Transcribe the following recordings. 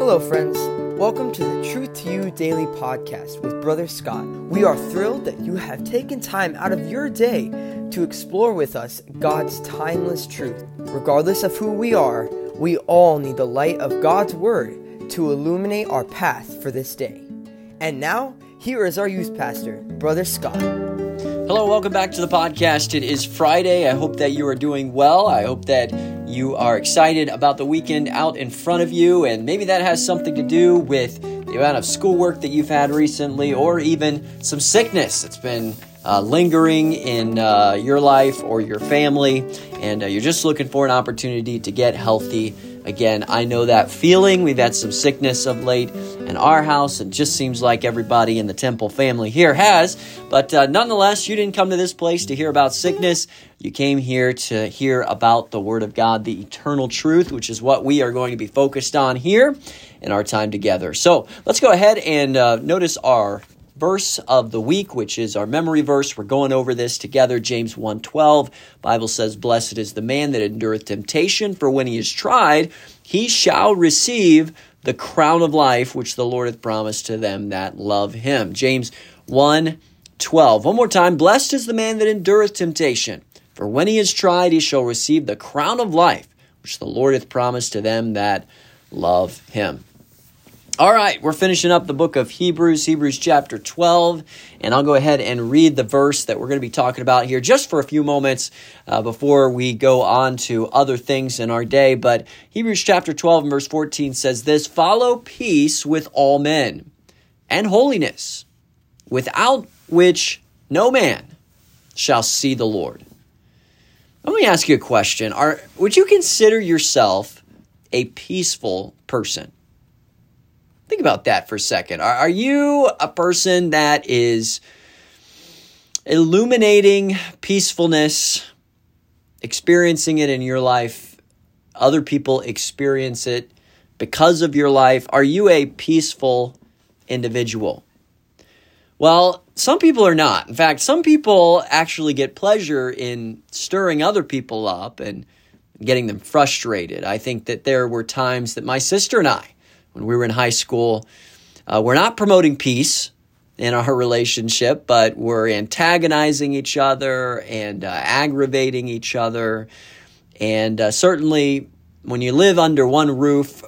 Hello, friends. Welcome to the Truth to You Daily Podcast with Brother Scott. We are thrilled that you have taken time out of your day to explore with us God's timeless truth. Regardless of who we are, we all need the light of God's Word to illuminate our path for this day. And now, here is our youth pastor, Brother Scott. Hello, welcome back to the podcast. It is Friday. I hope that you are doing well. I hope that you are excited about the weekend out in front of you, and maybe that has something to do with the amount of schoolwork that you've had recently, or even some sickness that's been uh, lingering in uh, your life or your family, and uh, you're just looking for an opportunity to get healthy again. I know that feeling. We've had some sickness of late in our house. It just seems like everybody in the Temple family here has. But uh, nonetheless, you didn't come to this place to hear about sickness. You came here to hear about the Word of God, the eternal truth, which is what we are going to be focused on here in our time together. So let's go ahead and uh, notice our verse of the week which is our memory verse. We're going over this together. James 1.12 bible says blessed is the man that endureth temptation for when he is tried he shall receive the crown of life which the lord hath promised to them that love him. James 1.12 one more time. Blessed is the man that endureth temptation for when he is tried he shall receive the crown of life which the lord hath promised to them that love him all right, we're finishing up the book of Hebrews, Hebrews chapter 12, and I'll go ahead and read the verse that we're going to be talking about here just for a few moments uh, before we go on to other things in our day. But Hebrews chapter 12 and verse 14 says this Follow peace with all men and holiness, without which no man shall see the Lord. Let me ask you a question. Are, would you consider yourself a peaceful person? Think about that for a second. Are, are you a person that is illuminating peacefulness, experiencing it in your life? Other people experience it because of your life. Are you a peaceful individual? Well, some people are not. In fact, some people actually get pleasure in stirring other people up and getting them frustrated. I think that there were times that my sister and I, when we were in high school. Uh, we're not promoting peace in our relationship, but we're antagonizing each other and uh, aggravating each other. And uh, certainly, when you live under one roof,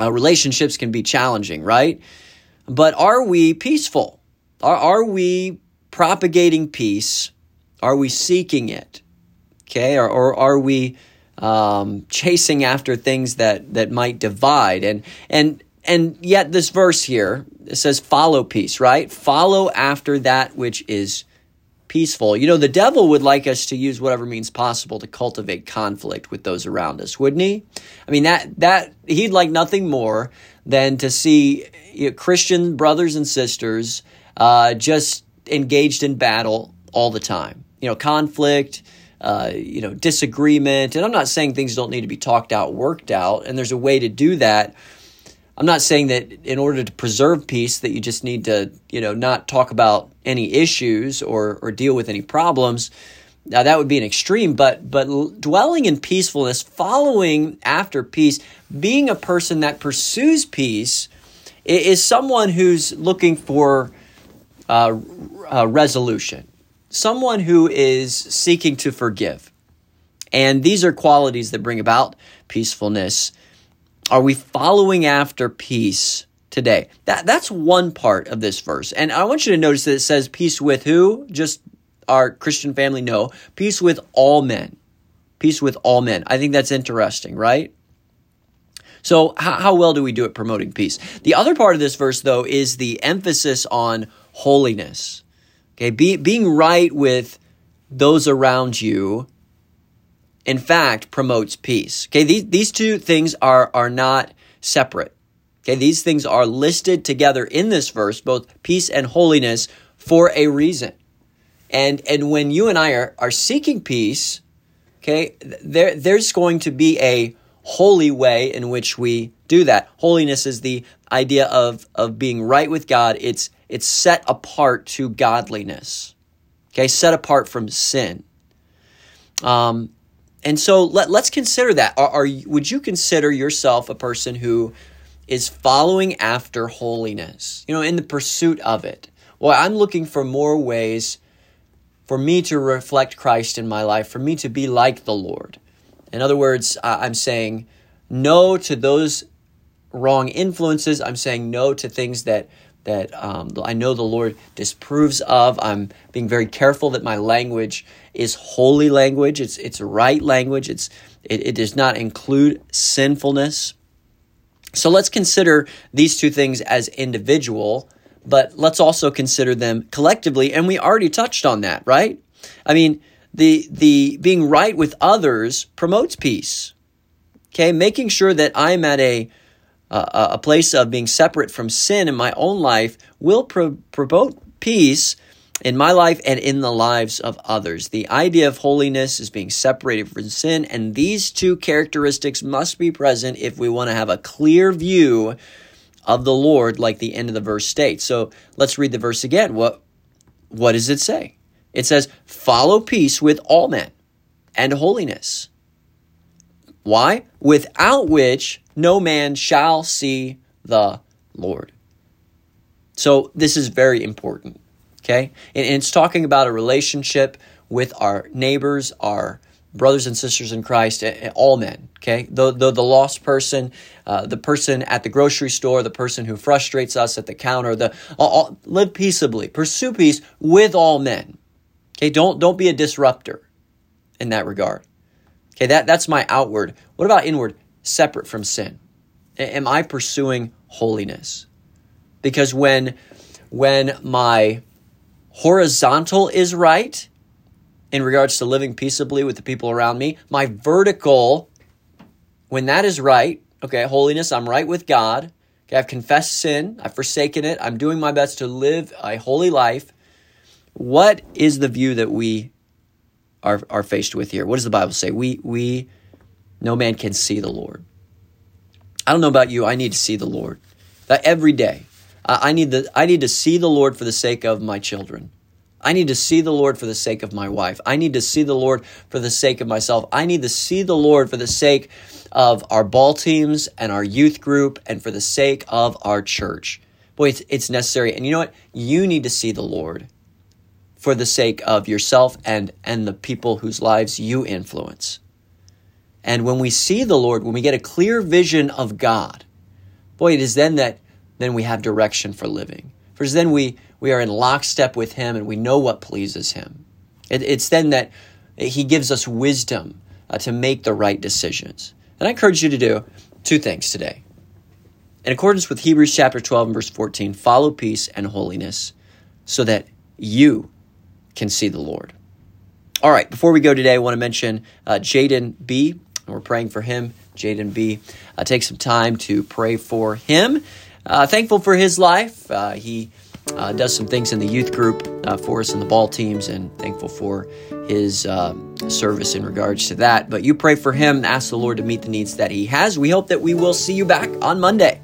uh, relationships can be challenging, right? But are we peaceful? Are, are we propagating peace? Are we seeking it? Okay, or, or are we um, chasing after things that that might divide. And and and yet this verse here it says follow peace right? Follow after that which is peaceful. You know the devil would like us to use whatever means possible to cultivate conflict with those around us wouldn't he? I mean that that he'd like nothing more than to see you know, christian brothers and sisters uh, just engaged in battle all the time. You know conflict uh, you know, disagreement. And I'm not saying things don't need to be talked out, worked out, and there's a way to do that. I'm not saying that in order to preserve peace that you just need to, you know, not talk about any issues or or deal with any problems. Now that would be an extreme, but but dwelling in peacefulness, following after peace, being a person that pursues peace, is someone who's looking for uh, uh, resolution someone who is seeking to forgive. And these are qualities that bring about peacefulness. Are we following after peace today? That, that's one part of this verse. And I want you to notice that it says peace with who? Just our Christian family? No. Peace with all men. Peace with all men. I think that's interesting, right? So, how, how well do we do at promoting peace? The other part of this verse, though, is the emphasis on holiness. Okay, Be, being right with those around you, in fact, promotes peace. Okay, these, these two things are, are not separate. Okay, these things are listed together in this verse, both peace and holiness, for a reason. And, and when you and I are, are seeking peace, okay, there, there's going to be a holy way in which we do that. Holiness is the idea of, of being right with God. It's it's set apart to godliness. Okay, set apart from sin. Um, and so let, let's consider that. Are, are would you consider yourself a person who is following after holiness, you know, in the pursuit of it. Well, I'm looking for more ways for me to reflect Christ in my life, for me to be like the Lord. In other words, I'm saying no to those wrong influences. I'm saying no to things that that um, I know the Lord disapproves of. I'm being very careful that my language is holy language. It's it's right language. It's it, it does not include sinfulness. So let's consider these two things as individual, but let's also consider them collectively. And we already touched on that, right? I mean, the the being right with others promotes peace. Okay, making sure that I'm at a uh, a place of being separate from sin in my own life will pro- promote peace in my life and in the lives of others. The idea of holiness is being separated from sin, and these two characteristics must be present if we want to have a clear view of the Lord, like the end of the verse states. So let's read the verse again. What what does it say? It says, "Follow peace with all men and holiness." Why? Without which no man shall see the Lord. So this is very important. Okay? And it's talking about a relationship with our neighbors, our brothers and sisters in Christ, all men, okay? The, the, the lost person, uh, the person at the grocery store, the person who frustrates us at the counter, the all, live peaceably, pursue peace with all men. Okay, don't don't be a disruptor in that regard. Okay, that, that's my outward. What about inward? Separate from sin. Am I pursuing holiness? Because when when my horizontal is right in regards to living peaceably with the people around me, my vertical, when that is right, okay, holiness, I'm right with God. Okay, I've confessed sin, I've forsaken it, I'm doing my best to live a holy life. What is the view that we are, are faced with here. What does the Bible say? We, we, no man can see the Lord. I don't know about you. I need to see the Lord that every day. I need the, I need to see the Lord for the sake of my children. I need to see the Lord for the sake of my wife. I need to see the Lord for the sake of myself. I need to see the Lord for the sake of our ball teams and our youth group and for the sake of our church. Boy, it's, it's necessary. And you know what? You need to see the Lord for the sake of yourself and and the people whose lives you influence. And when we see the Lord, when we get a clear vision of God, boy, it is then that then we have direction for living. For then we we are in lockstep with Him and we know what pleases Him. It, it's then that He gives us wisdom uh, to make the right decisions. And I encourage you to do two things today. In accordance with Hebrews chapter 12 and verse 14, follow peace and holiness so that you can see the Lord. All right, before we go today, I want to mention uh, Jaden B. And we're praying for him. Jaden B. Uh, take some time to pray for him. Uh, thankful for his life. Uh, he uh, does some things in the youth group uh, for us in the ball teams, and thankful for his service in regards to that. But you pray for him, ask the Lord to meet the needs that he has. We hope that we will see you back on Monday.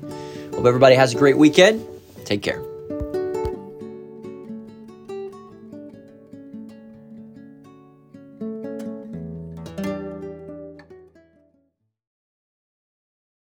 Hope everybody has a great weekend. Take care.